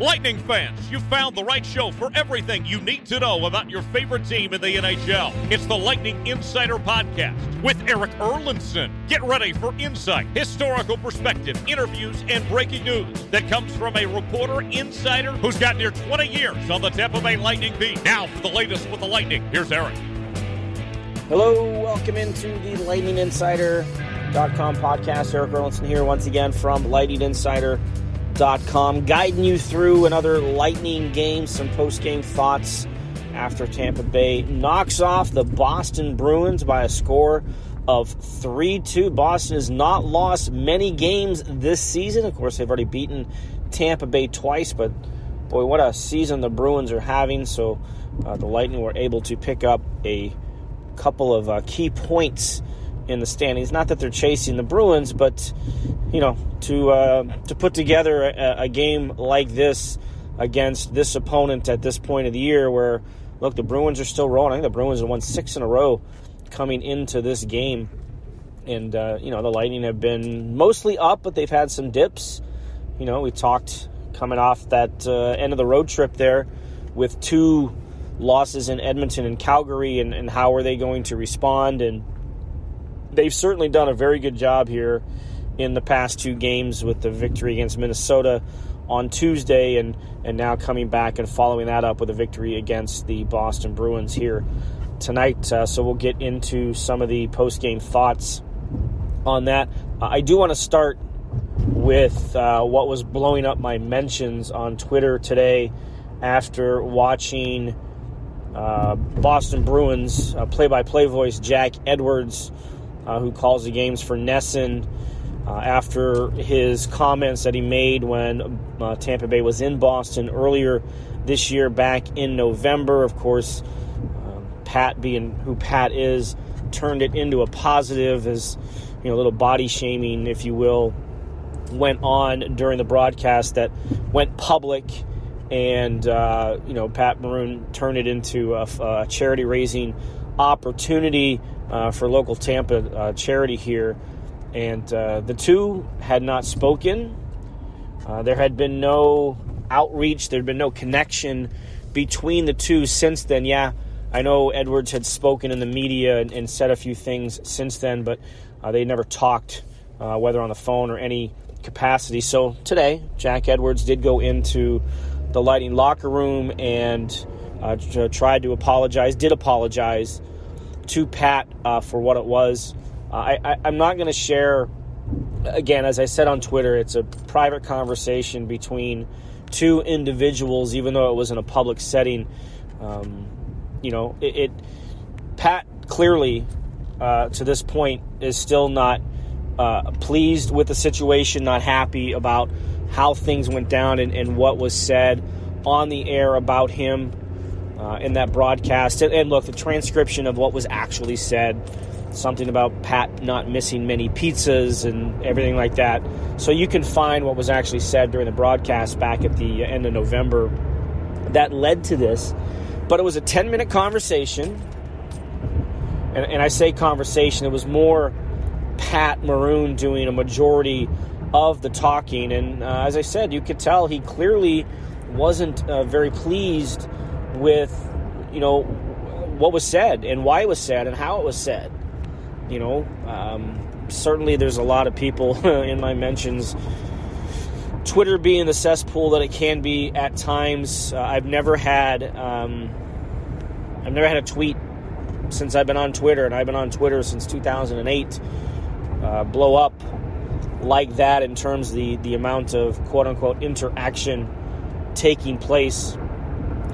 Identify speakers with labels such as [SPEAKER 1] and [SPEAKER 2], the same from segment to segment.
[SPEAKER 1] Lightning fans, you found the right show for everything you need to know about your favorite team in the NHL. It's the Lightning Insider Podcast with Eric Erlendsson. Get ready for insight, historical perspective, interviews, and breaking news that comes from a reporter insider who's got near 20 years on the Tampa Bay Lightning beat. Now for the latest with the Lightning, here's Eric.
[SPEAKER 2] Hello, welcome into the Lightning Insider.com podcast. Eric Erlendsson here once again from Lightning Insider com, guiding you through another lightning game, some post game thoughts after Tampa Bay knocks off the Boston Bruins by a score of 3 2. Boston has not lost many games this season. Of course, they've already beaten Tampa Bay twice, but boy, what a season the Bruins are having. So uh, the Lightning were able to pick up a couple of uh, key points in the standings. Not that they're chasing the Bruins, but you know, to uh, to put together a, a, game like this against this opponent at this point of the year, where look, the Bruins are still rolling. I think the Bruins have won six in a row coming into this game, and uh, you know the Lightning have been mostly up, but they've had some dips. You know, we talked coming off that uh, end of the road trip there with two losses in Edmonton and Calgary, and, and how are they going to respond and they've certainly done a very good job here in the past two games with the victory against Minnesota on Tuesday and, and now coming back and following that up with a victory against the Boston Bruins here tonight. Uh, so we'll get into some of the post game thoughts on that. I do want to start with uh, what was blowing up my mentions on Twitter today after watching uh, Boston Bruins play by play voice Jack Edwards uh, who calls the games for NESN. Uh, after his comments that he made when uh, Tampa Bay was in Boston earlier this year, back in November. Of course, uh, Pat, being who Pat is, turned it into a positive, as you know, a little body shaming, if you will, went on during the broadcast that went public. And, uh, you know, Pat Maroon turned it into a, a charity raising opportunity uh, for local Tampa uh, charity here. And uh, the two had not spoken. Uh, there had been no outreach, there had been no connection between the two since then. Yeah, I know Edwards had spoken in the media and, and said a few things since then, but uh, they never talked, uh, whether on the phone or any capacity. So today, Jack Edwards did go into the Lightning locker room and tried to apologize, did apologize to Pat uh, for what it was. Uh, I, am not going to share, again, as I said on Twitter, it's a private conversation between two individuals, even though it was in a public setting. Um, you know, it, it Pat clearly, uh, to this point, is still not uh, pleased with the situation, not happy about how things went down and, and what was said on the air about him uh, in that broadcast. And, and, look, the transcription of what was actually said, something about Pat not missing many pizzas and everything like that. So you can find what was actually said during the broadcast back at the end of November that led to this. But it was a 10 minute conversation. And, and I say conversation, it was more Pat Maroon doing a majority of the talking. And uh, as I said, you could tell he clearly wasn't uh, very pleased with, you know, what was said and why it was said and how it was said. You know, um, certainly there's a lot of people in my mentions. Twitter being the cesspool that it can be at times. Uh, I've never had, um, I've never had a tweet since I've been on Twitter, and I've been on Twitter since 2008. Uh, blow up like that in terms of the, the amount of quote unquote interaction taking place.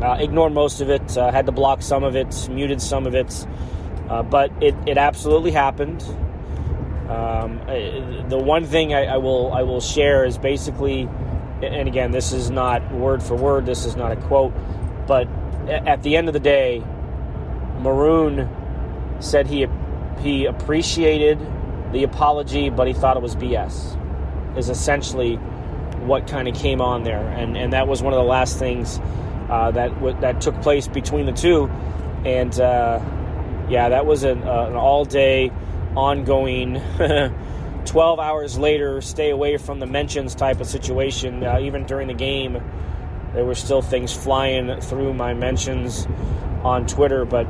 [SPEAKER 2] Uh, ignored most of it, uh, had to block some of it, muted some of it, uh, but it, it absolutely happened. Um, the one thing I, I, will I will share is basically, and again, this is not word for word, this is not a quote, but at the end of the day, Maroon said he he appreciated the apology, but he thought it was BS. Is essentially what kind of came on there, and and that was one of the last things uh, that w- that took place between the two, and uh, yeah, that was an, uh, an all day, ongoing. 12 hours later, stay away from the mentions type of situation. Uh, even during the game, there were still things flying through my mentions on Twitter, but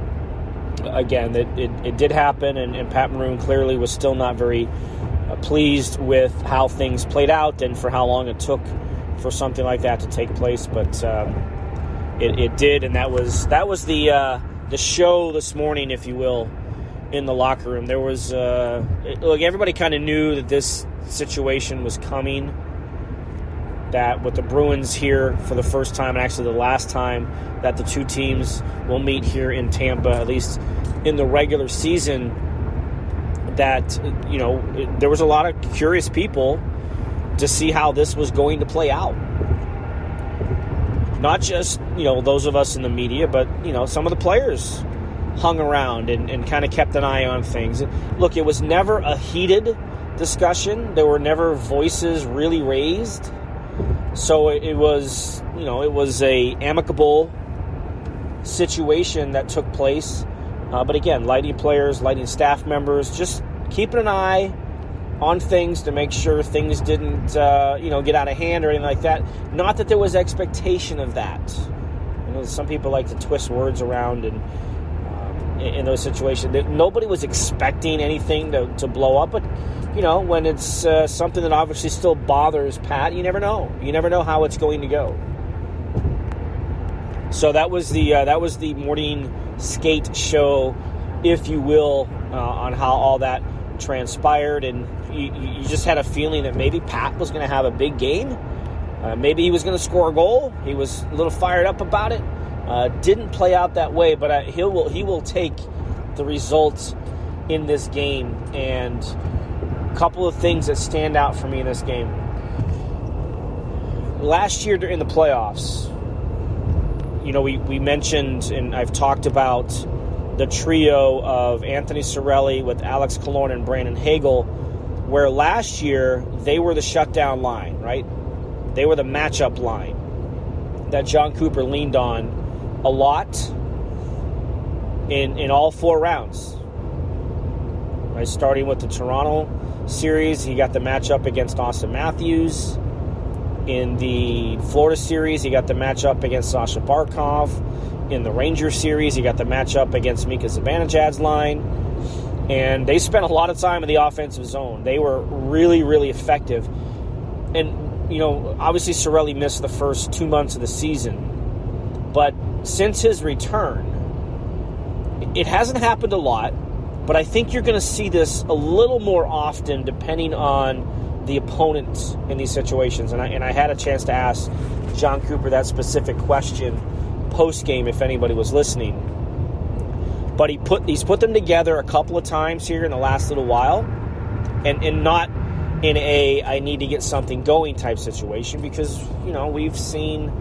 [SPEAKER 2] again, it, it, it did happen, and, and, Pat Maroon clearly was still not very uh, pleased with how things played out and for how long it took for something like that to take place. But um, it, it, did, and that was that was the uh, the show this morning, if you will, in the locker room. There was uh, look, everybody kind of knew that this situation was coming that with the Bruins here for the first time, and actually the last time that the two teams will meet here in Tampa, at least in the regular season, that, you know, there was a lot of curious people to see how this was going to play out. Not just, you know, those of us in the media, but, you know, some of the players hung around and, and kind of kept an eye on things. Look, it was never a heated discussion. There were never voices really raised so it, was, you know, it was a amicable situation that took place. Uh, but again, Lightning players, Lightning staff members, just keeping an eye on things to make sure things didn't, uh, you know, get out of hand or anything like that. Not that there was expectation of that. You know, some people like to twist words around and um, in, in, those situations. Nobody was expecting anything to, to blow up, but you know, when it's uh, something that obviously still bothers Pat, you never know. You never know how it's going to go. So that was the uh, that was the morning skate show, if you will, uh, on how all that transpired, and you, you, just had a feeling that maybe Pat was going to have a big game. Uh, maybe he was going to score a goal. He was a little fired up about it. Uh, didn't play out that way, but uh, he will he will take the results in this game and a couple of things that stand out for me in this game. Last year during the playoffs, you know, we, we mentioned and I've talked about the trio of Anthony Cirelli with Alex Killorn and Brandon Hagel, where last year they were the shutdown line, right? They were the matchup line that Jon Cooper leaned on a lot in in all four rounds. Right, starting with the Toronto series, he got the matchup against Auston Matthews. In the Florida series, he got the matchup against Sasha Barkov. In the Ranger series, he got the matchup against Mika Zibanejad's line. And they spent a lot of time in the offensive zone. They were really, really effective. And, you know, obviously Cirelli missed the first two months of the season. But since his return, it hasn't happened a lot but I think you're going to see this a little more often depending on the opponent in these situations. And I, and I had a chance to ask Jon Cooper that specific question post game if anybody was listening. But he put he's put them together a couple of times here in the last little while, and and not in a I need to get something going type situation because you know we've seen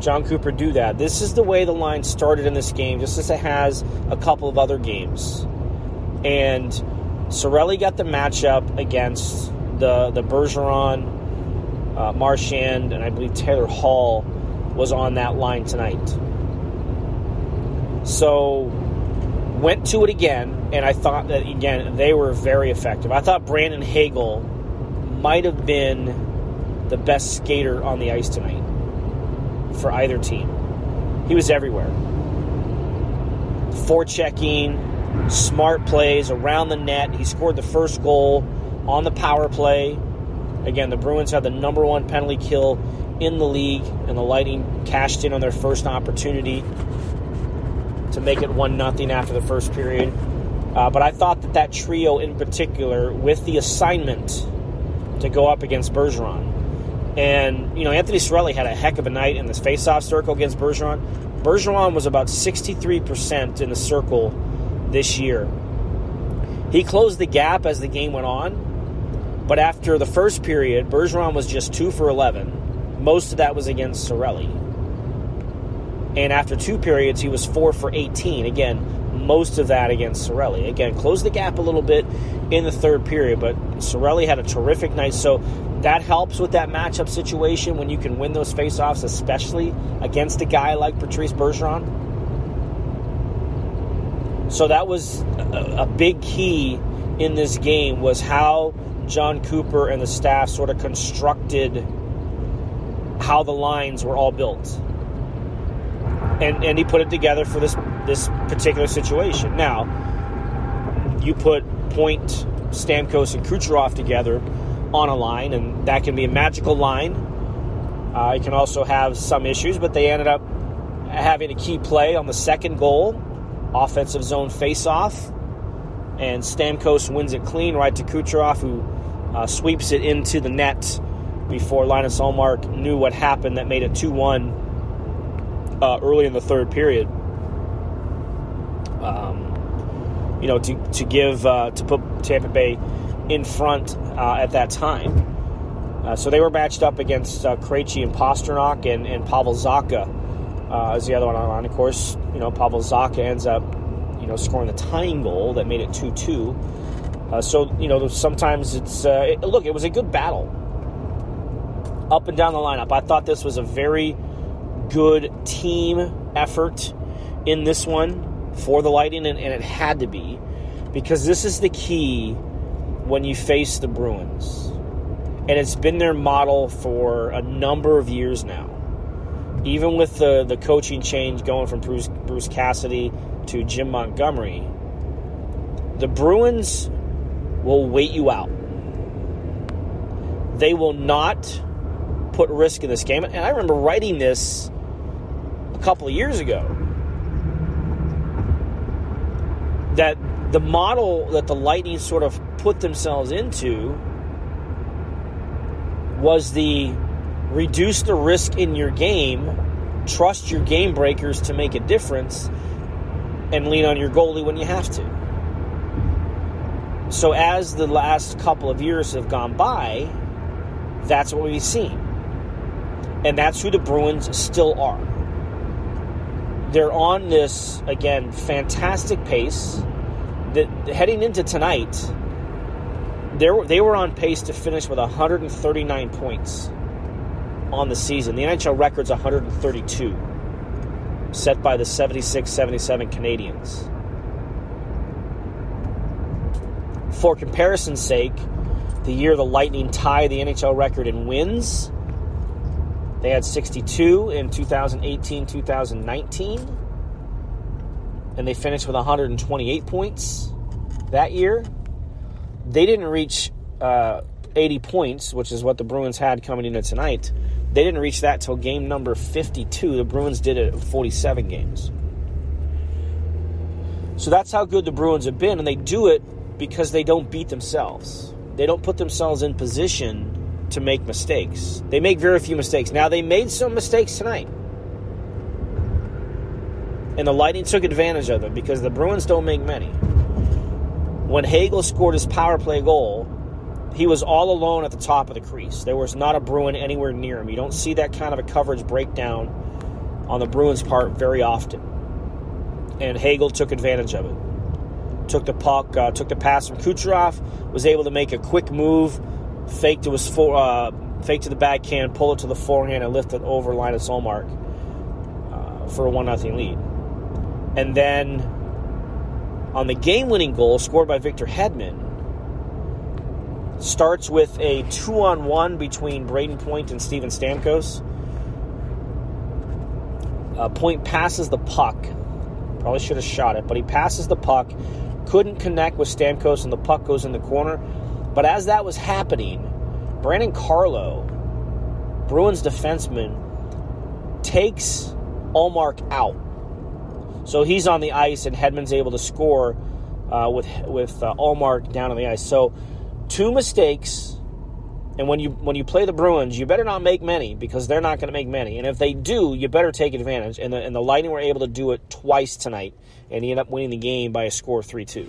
[SPEAKER 2] Jon Cooper do that. This is the way the line started in this game, just as it has a couple of other games. And Cirelli got the matchup against the the Bergeron, uh, Marchand, and I believe Taylor Hall was on that line tonight. So went to it again, and I thought that again they were very effective. I thought Brandon Hagel might have been the best skater on the ice tonight for either team. He was everywhere. Forechecking, smart plays around the net. He scored the first goal on the power play. Again, the Bruins had the number one penalty kill in the league, and the Lightning cashed in on their first opportunity to make it 1 0 after the first period. Uh, but I thought that that trio in particular, with the assignment to go up against Bergeron, and, you know, Anthony Cirelli had a heck of a night in this faceoff circle against Bergeron. Bergeron was about 63% in the circle this year. He closed the gap as the game went on, but after the first period, Bergeron was just 2 for 11. Most of that was against Cirelli. And after two periods, he was 4 for 18. Again, most of that against Cirelli. Again, closed the gap a little bit in the third period, but Cirelli had a terrific night. So that helps with that matchup situation when you can win those faceoffs, especially against a guy like Patrice Bergeron. So that was a big key in this game was how Jon Cooper and the staff sort of constructed how the lines were all built. And, and he put it together for this this particular situation. Now, you put Point, Stamkos, and Kucherov together on a line, and that can be a magical line. Uh, it can also have some issues, but they ended up having a key play on the second goal, offensive zone faceoff, and Stamkos wins it clean right to Kucherov, who uh, sweeps it into the net before Linus Ullmark knew what happened that made it 2 1 uh, early in the third period um, you know, to, to give, uh, to put Tampa Bay in front uh, at that time. Uh, so they were matched up against uh, Krejci and Pastrnak and, and Pavel Zacha uh, as the other one on. Of course, you know, Pavel Zacha ends up, you know, scoring the tying goal that made it 2-2. Uh, so, you know, sometimes it's, it, look, it was a good battle up and down the lineup. I thought this was a very good team effort in this one for the Lightning, and, and it had to be because this is the key when you face the Bruins. And it's been their model for a number of years now. Even with the, the coaching change going from Bruce, Bruce Cassidy to Jim Montgomery, the Bruins will wait you out. They will not put risk in this game. And I remember writing this a couple of years ago that the model that the Lightning sort of put themselves into was the reduce the risk in your game, trust your game breakers to make a difference, and lean on your goalie when you have to. So, as the last couple of years have gone by, that's what we've seen. And that's who the Bruins still are they're on this again fantastic pace. That heading into tonight, they were, they were on pace to finish with 139 points on the season. The NHL record's 132, set by the 76-77 Canadiens. For comparison's sake, the year the Lightning tied the NHL record in wins they had 62 in 2018 2019, and they finished with 128 points that year. They didn't reach uh, 80 points, which is what the Bruins had coming into tonight. They didn't reach that till game number 52. The Bruins did it at 47 games. So that's how good the Bruins have been, and they do it because they don't beat themselves. They don't put themselves in position to make mistakes. They make very few mistakes. Now, they made some mistakes tonight. And the Lightning took advantage of them because the Bruins don't make many. When Hagel scored his power play goal, he was all alone at the top of the crease. There was not a Bruin anywhere near him. You don't see that kind of a coverage breakdown on the Bruins' part very often. And Hagel took advantage of it. Took the puck, uh, took the pass from Kucherov, was able to make a quick move fake to his for, uh, fake to the backhand, pull it to the forehand, and lift it over Linus Ullmark uh, for a one nothing lead. And then on the game-winning goal scored by Victor Hedman, starts with a two on one between Brayden Point and Steven Stamkos. Uh, Point passes the puck. Probably should have shot it, but he passes the puck. Couldn't connect with Stamkos, and the puck goes in the corner. But as that was happening, Brandon Carlo, Bruins defenseman, takes Ullmark out. So he's on the ice, and Hedman's able to score uh, with with uh, Ullmark down on the ice. So two mistakes, and when you when you play the Bruins, you better not make many because they're not going to make many. And if they do, you better take advantage. And the, and the Lightning were able to do it twice tonight, and he ended up winning the game by a score three two.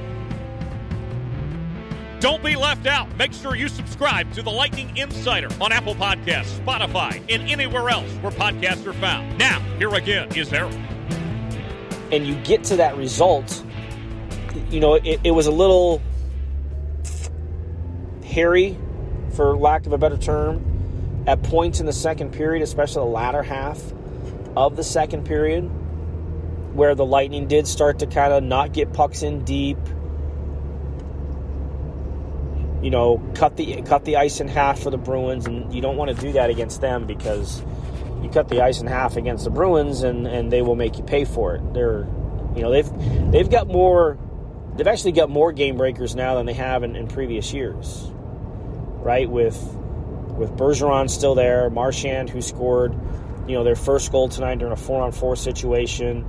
[SPEAKER 1] Don't be left out. Make sure you subscribe to the Lightning Insider on Apple Podcasts, Spotify, and anywhere else where podcasts are found. Now, here again is Eric.
[SPEAKER 2] And you get to that result, you know, it, it was a little hairy, for lack of a better term, at points in the second period, especially the latter half of the second period, where the Lightning did start to kind of not get pucks in deep you know, cut the cut the ice in half for the Bruins, and you don't want to do that against them because you cut the ice in half against the Bruins, and, and they will make you pay for it. They're, you know, they've they've got more, they've actually got more game breakers now than they have in, in previous years, right? With with Bergeron still there, Marchand who scored, you know, their first goal tonight during a four on four situation.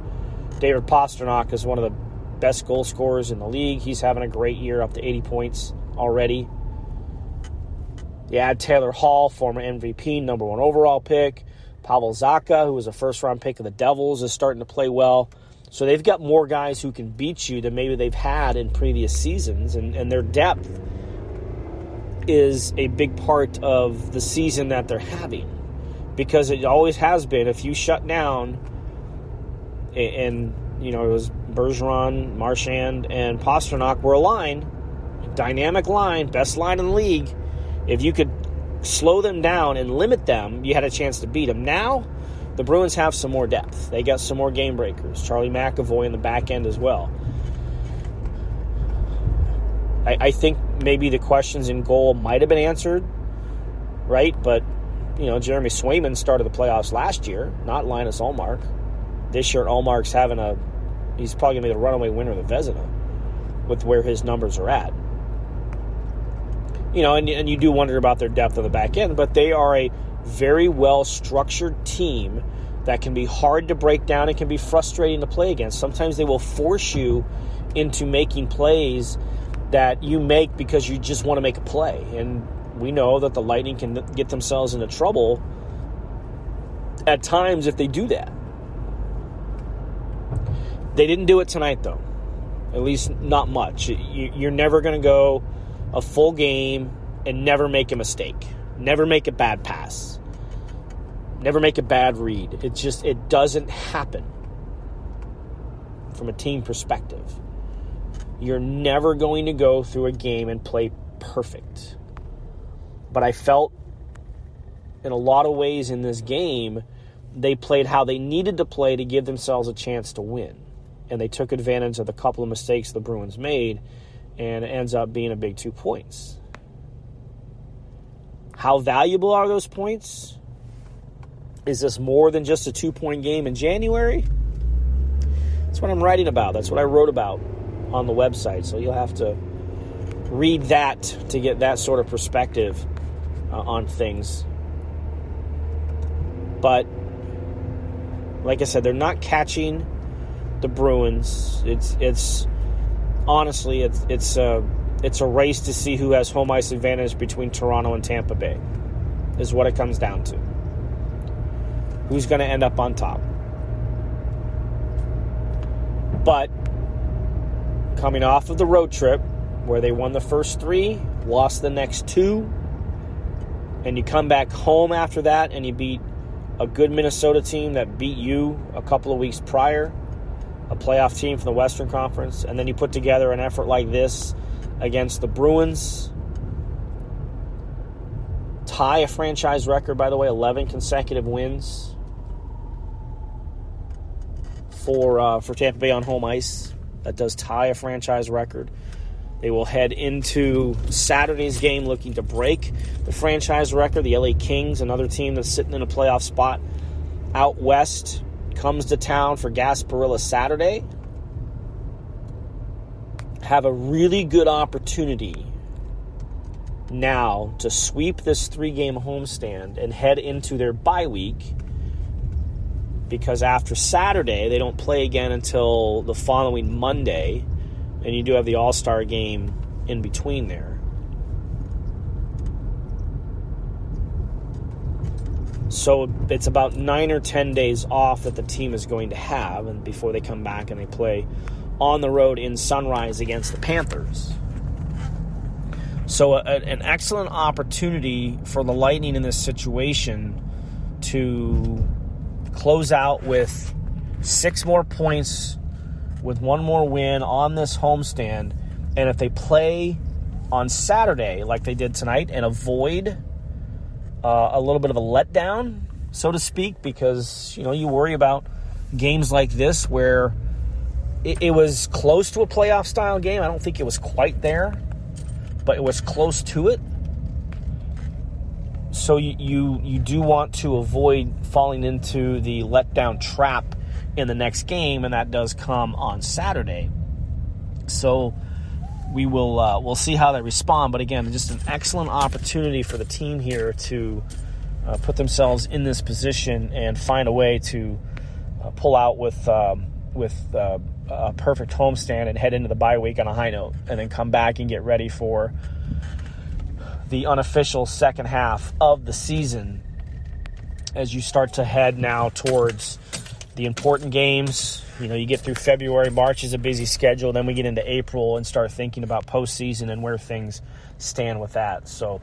[SPEAKER 2] David Pastrnak is one of the best goal scorers in the league. He's having a great year, up to 80 points already. You add Taylor Hall, former MVP, number one overall pick. Pavel Zacha, who was a first round pick of the Devils, is starting to play well. So they've got more guys who can beat you than maybe they've had in previous seasons, and, and their depth is a big part of the season that they're having because it always has been. If you shut down, and, and you know it was Bergeron, Marchand, and Pastrnak were aligned, dynamic line, best line in the league. If you could slow them down and limit them, you had a chance to beat them. Now, the Bruins have some more depth. They got some more game breakers. Charlie McAvoy in the back end as well. I, I think maybe the questions in goal might have been answered, right? But, you know, Jeremy Swayman started the playoffs last year, not Linus Ullmark. This year, Ullmark's having a, he's probably going to be the runaway winner of the Vezina with where his numbers are at. You know, and, and you do wonder about their depth on the back end, but they are a very well structured team that can be hard to break down and can be frustrating to play against. Sometimes they will force you into making plays that you make because you just want to make a play. And we know that the Lightning can get themselves into trouble at times if they do that. They didn't do it tonight, though. At least not much. You're never going to go a full game and never make a mistake, never make a bad pass, never make a bad read. It just it doesn't happen from a team perspective. You're never going to go through a game and play perfect. But I felt in a lot of ways in this game, they played how they needed to play to give themselves a chance to win and they took advantage of the couple of mistakes the Bruins made, and it ends up being a big two points. How valuable are those points? Is this more than just a two point game in January? That's what I'm writing about. That's what I wrote about on the website. So you'll have to read that to get that sort of perspective uh, on things. But like I said, they're not catching the Bruins. It's it's honestly it's it's a it's a race to see who has home ice advantage between Toronto and Tampa Bay. Is what it comes down to. Who's going to end up on top? But coming off of the road trip where they won the first 3, lost the next 2, and you come back home after that and you beat a good Minnesota team that beat you a couple of weeks prior a playoff team from the Western Conference, and then you put together an effort like this against the Bruins. Tie a franchise record, by the way, 11 consecutive wins for uh, for Tampa Bay on home ice. That does tie a franchise record. They will head into Saturday's game looking to break the franchise record. The LA Kings, another team that's sitting in a playoff spot out west, comes to town for Gasparilla Saturday have a really good opportunity now to sweep this three game homestand and head into their bye week because after Saturday, they don't play again until the following Monday, and you do have the All Star game in between there. So it's about nine or ten days off that the team is going to have, and before they come back and they play on the road in Sunrise against the Panthers. So a, an excellent opportunity for the Lightning in this situation to close out with six more points, with one more win on this homestand, and if they play on Saturday like they did tonight and avoid uh, a little bit of a letdown, so to speak, because you know you worry about games like this where it, it was close to a playoff style game. I don't think it was quite there, but it was close to it. So you, you you do want to avoid falling into the letdown trap in the next game, and that does come on Saturday. So we will uh, we'll see how they respond. But again, just an excellent opportunity for the team here to uh, put themselves in this position and find a way to uh, pull out with um, with uh, a perfect homestand and head into the bye week on a high note, and then come back and get ready for the unofficial second half of the season as you start to head now towards the important games. You know, you get through February, March is a busy schedule. Then we get into April and start thinking about postseason and where things stand with that. So,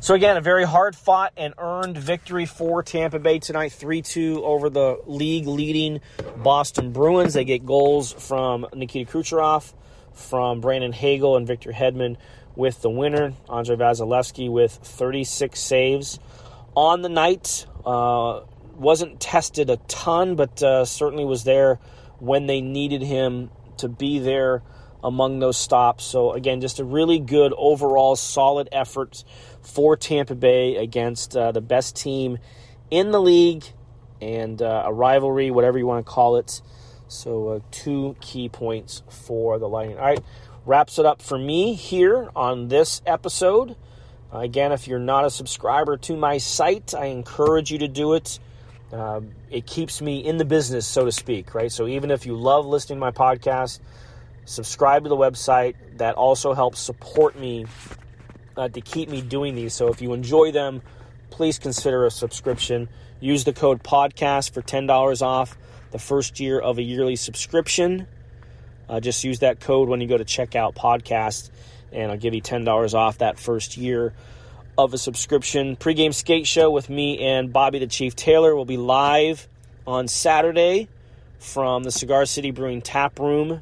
[SPEAKER 2] so again, a very hard fought and earned victory for Tampa Bay tonight, three two over the league leading Boston Bruins. They get goals from Nikita Kucherov, from Brandon Hagel and Victor Hedman with the winner, Andrei Vasilevskiy with 36 saves on the night. Uh, wasn't tested a ton, but uh, certainly was there when they needed him to be there among those stops. So, again, just a really good overall solid effort for Tampa Bay against uh, the best team in the league and uh, a rivalry, whatever you want to call it. So, uh, two key points for the Lightning. All right, wraps it up for me here on this episode. Again, if you're not a subscriber to my site, I encourage you to do it. Uh, it keeps me in the business, so to speak, right? So even if you love listening to my podcast, subscribe to the website. That also helps support me uh, to keep me doing these. So if you enjoy them, please consider a subscription. Use the code podcast for $10 off the first year of a yearly subscription. Uh, just use that code when you go to check out podcast and I'll give you $10 off that first year of a subscription. Pre-game skate show with me and Bobby the Chief Taylor will be live on Saturday from the Cigar City Brewing Tap Room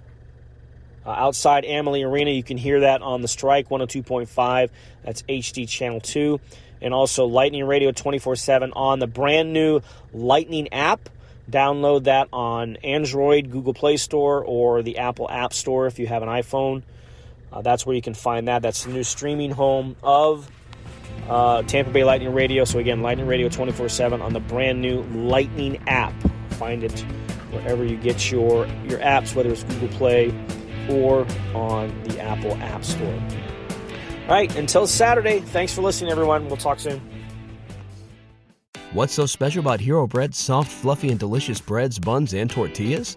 [SPEAKER 2] uh, outside Amalie Arena. You can hear that on the Strike 102.5. That's HD Channel 2. And also Lightning Radio 24 7 on the brand new Lightning app. Download that on Android, Google Play Store, or the Apple App Store if you have an iPhone. Uh, that's where you can find that. That's the new streaming home of uh, Tampa Bay Lightning Radio. So, again, Lightning Radio 24 7 on the brand new Lightning app. Find it wherever you get your, your apps, whether it's Google Play or on the Apple App Store. All right, until Saturday, thanks for listening, everyone. We'll talk soon.
[SPEAKER 3] What's so special about Hero Bread's soft, fluffy, and delicious breads, buns, and tortillas?